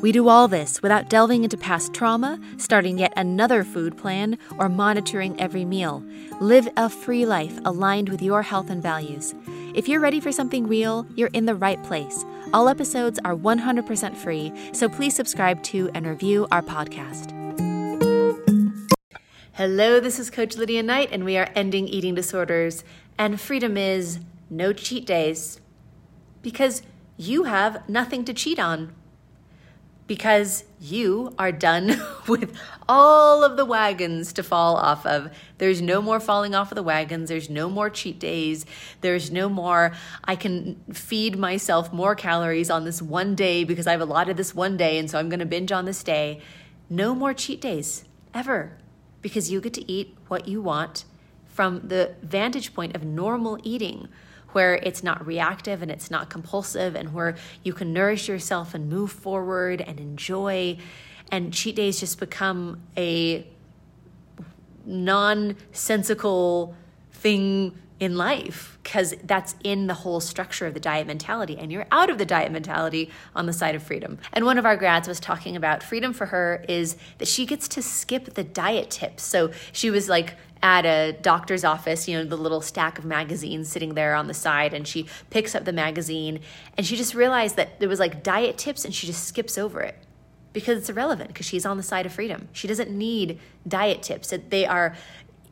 we do all this without delving into past trauma, starting yet another food plan, or monitoring every meal. Live a free life aligned with your health and values. If you're ready for something real, you're in the right place. All episodes are 100% free, so please subscribe to and review our podcast. Hello, this is Coach Lydia Knight, and we are ending eating disorders. And freedom is no cheat days because you have nothing to cheat on because you are done with all of the wagons to fall off of. There's no more falling off of the wagons. There's no more cheat days. There's no more, I can feed myself more calories on this one day because I've allotted this one day and so I'm going to binge on this day. No more cheat days ever because you get to eat what you want from the vantage point of normal eating where it's not reactive and it's not compulsive and where you can nourish yourself and move forward and enjoy. And cheat days just become a nonsensical thing in life because that's in the whole structure of the diet mentality and you're out of the diet mentality on the side of freedom and one of our grads was talking about freedom for her is that she gets to skip the diet tips so she was like at a doctor's office, you know, the little stack of magazines sitting there on the side, and she picks up the magazine and she just realized that there was like diet tips and she just skips over it because it's irrelevant because she's on the side of freedom. She doesn't need diet tips. That they are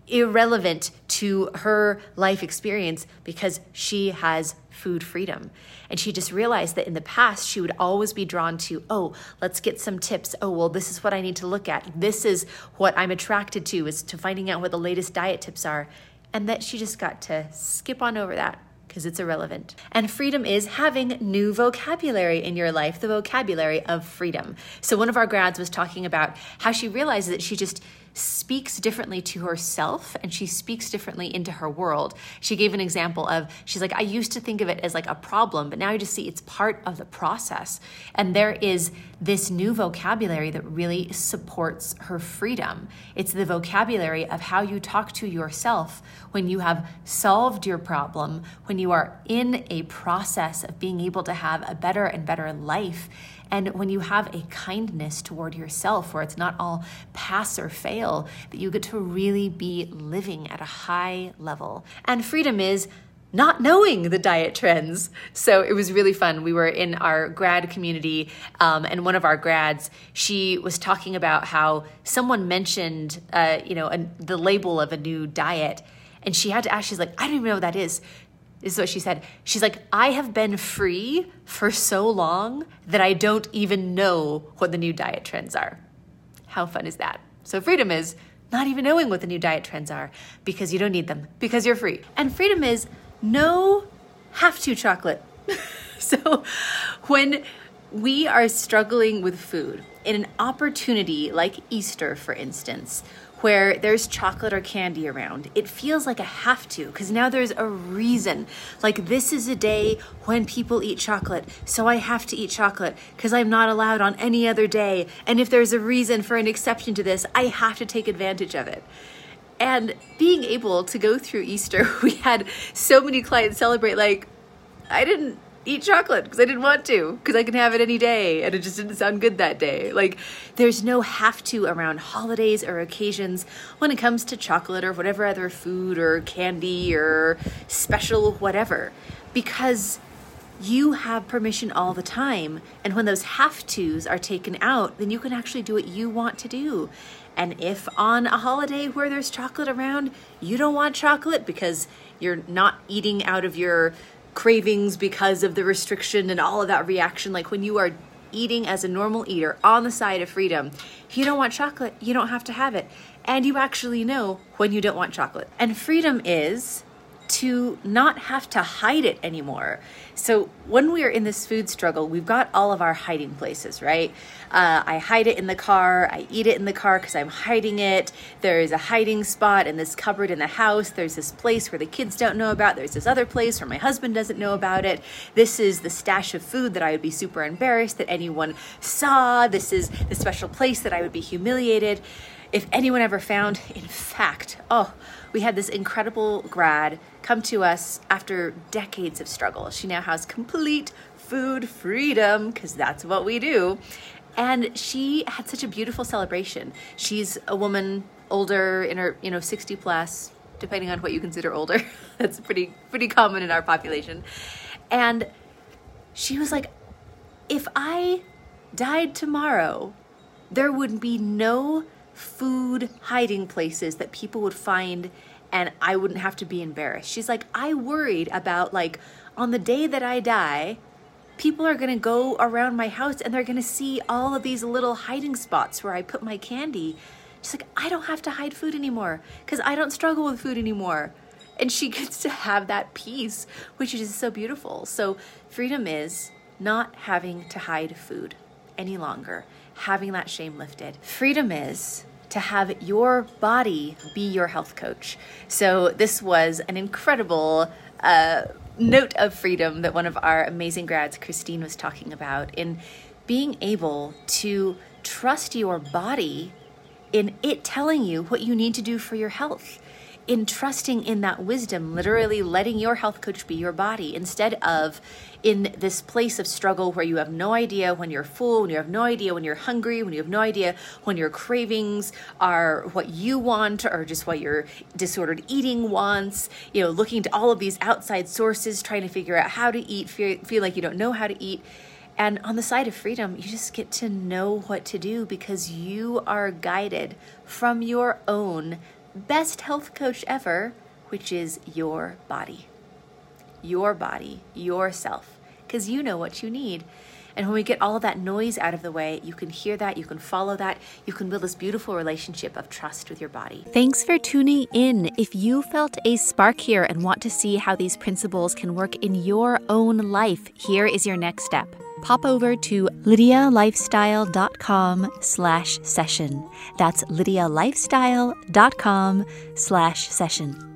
irrelevant to her life experience because she has food freedom. And she just realized that in the past, she would always be drawn to, oh, let's get some tips. Oh, well, this is what I need to look at. This is what I'm attracted to, is to finding out what the latest diet tips are. And that she just got to skip on over that because it's irrelevant. And freedom is having new vocabulary in your life, the vocabulary of freedom. So one of our grads was talking about how she realizes that she just speaks differently to herself and she speaks differently into her world. She gave an example of, she's like, I used to think of it as like a problem, but now I just see it's part of the process. And there is this new vocabulary that really supports her freedom. It's the vocabulary of how you talk to yourself when you have solved your problem, when you are in a process of being able to have a better and better life and when you have a kindness toward yourself, where it's not all pass or fail, that you get to really be living at a high level. And freedom is not knowing the diet trends. So it was really fun. We were in our grad community, um, and one of our grads, she was talking about how someone mentioned, uh, you know, a, the label of a new diet, and she had to ask. She's like, I don't even know what that is is what she said. She's like, I have been free for so long that I don't even know what the new diet trends are. How fun is that? So, freedom is not even knowing what the new diet trends are because you don't need them, because you're free. And freedom is no have to chocolate. so, when we are struggling with food, in an opportunity like Easter, for instance, where there's chocolate or candy around. It feels like a have to because now there's a reason. Like, this is a day when people eat chocolate, so I have to eat chocolate because I'm not allowed on any other day. And if there's a reason for an exception to this, I have to take advantage of it. And being able to go through Easter, we had so many clients celebrate, like, I didn't eat chocolate because I didn't want to because I can have it any day and it just didn't sound good that day. Like there's no have to around holidays or occasions when it comes to chocolate or whatever other food or candy or special whatever because you have permission all the time. And when those have tos are taken out, then you can actually do what you want to do. And if on a holiday where there's chocolate around, you don't want chocolate because you're not eating out of your cravings because of the restriction and all of that reaction. Like when you are eating as a normal eater on the side of freedom, if you don't want chocolate, you don't have to have it. And you actually know when you don't want chocolate. And freedom is to not have to hide it anymore. So when we are in this food struggle, we've got all of our hiding places, right? Uh, I hide it in the car. I eat it in the car because I'm hiding it. There is a hiding spot in this cupboard in the house. There's this place where the kids don't know about. There's this other place where my husband doesn't know about it. This is the stash of food that I would be super embarrassed that anyone saw. This is the special place that I would be humiliated if anyone ever found. In fact, oh, we had this incredible grad come to us after decades of struggle. She now has complete food freedom because that's what we do. And she had such a beautiful celebration. She's a woman older in her, you know, 60 plus, depending on what you consider older. that's pretty pretty common in our population. And she was like, if I died tomorrow, there would be no food hiding places that people would find and I wouldn't have to be embarrassed. She's like, I worried about like on the day that I die, people are to go around my house and they're to see all of these little hiding spots where I put my candy. She's like, I don't have to hide food anymore because I don't struggle with food anymore. And she gets to have that peace, which is so beautiful. So, freedom is not having to hide food any longer, having that shame lifted. Freedom is to have your body be your health coach. So, this was an incredible uh, note of freedom that one of our amazing grads, Christine, was talking about in being able to trust your body in it telling you what you need to do for your health in trusting in that wisdom, literally letting your health coach be your body instead of in this place of struggle where you have no idea when you're full, when you have no idea when you're hungry, when you have no idea when your cravings are what you want or just what your disordered eating wants, you know, looking to all of these outside sources, trying to figure out how to eat, feel, feel like you don't know how to eat. And on the side of freedom, you just get to know what to do because you are guided from your own best health coach ever, which is your body. Your body, yourself, because you know what you need. And when we get all that noise out of the way, you can hear that, you can follow that, you can build this beautiful relationship of trust with your body. Thanks for tuning in. If you felt a spark here and want to see how these principles can work in your own life, here is your next step pop over to lydialifestyle.com slash session. That's lydialifestyle.com slash session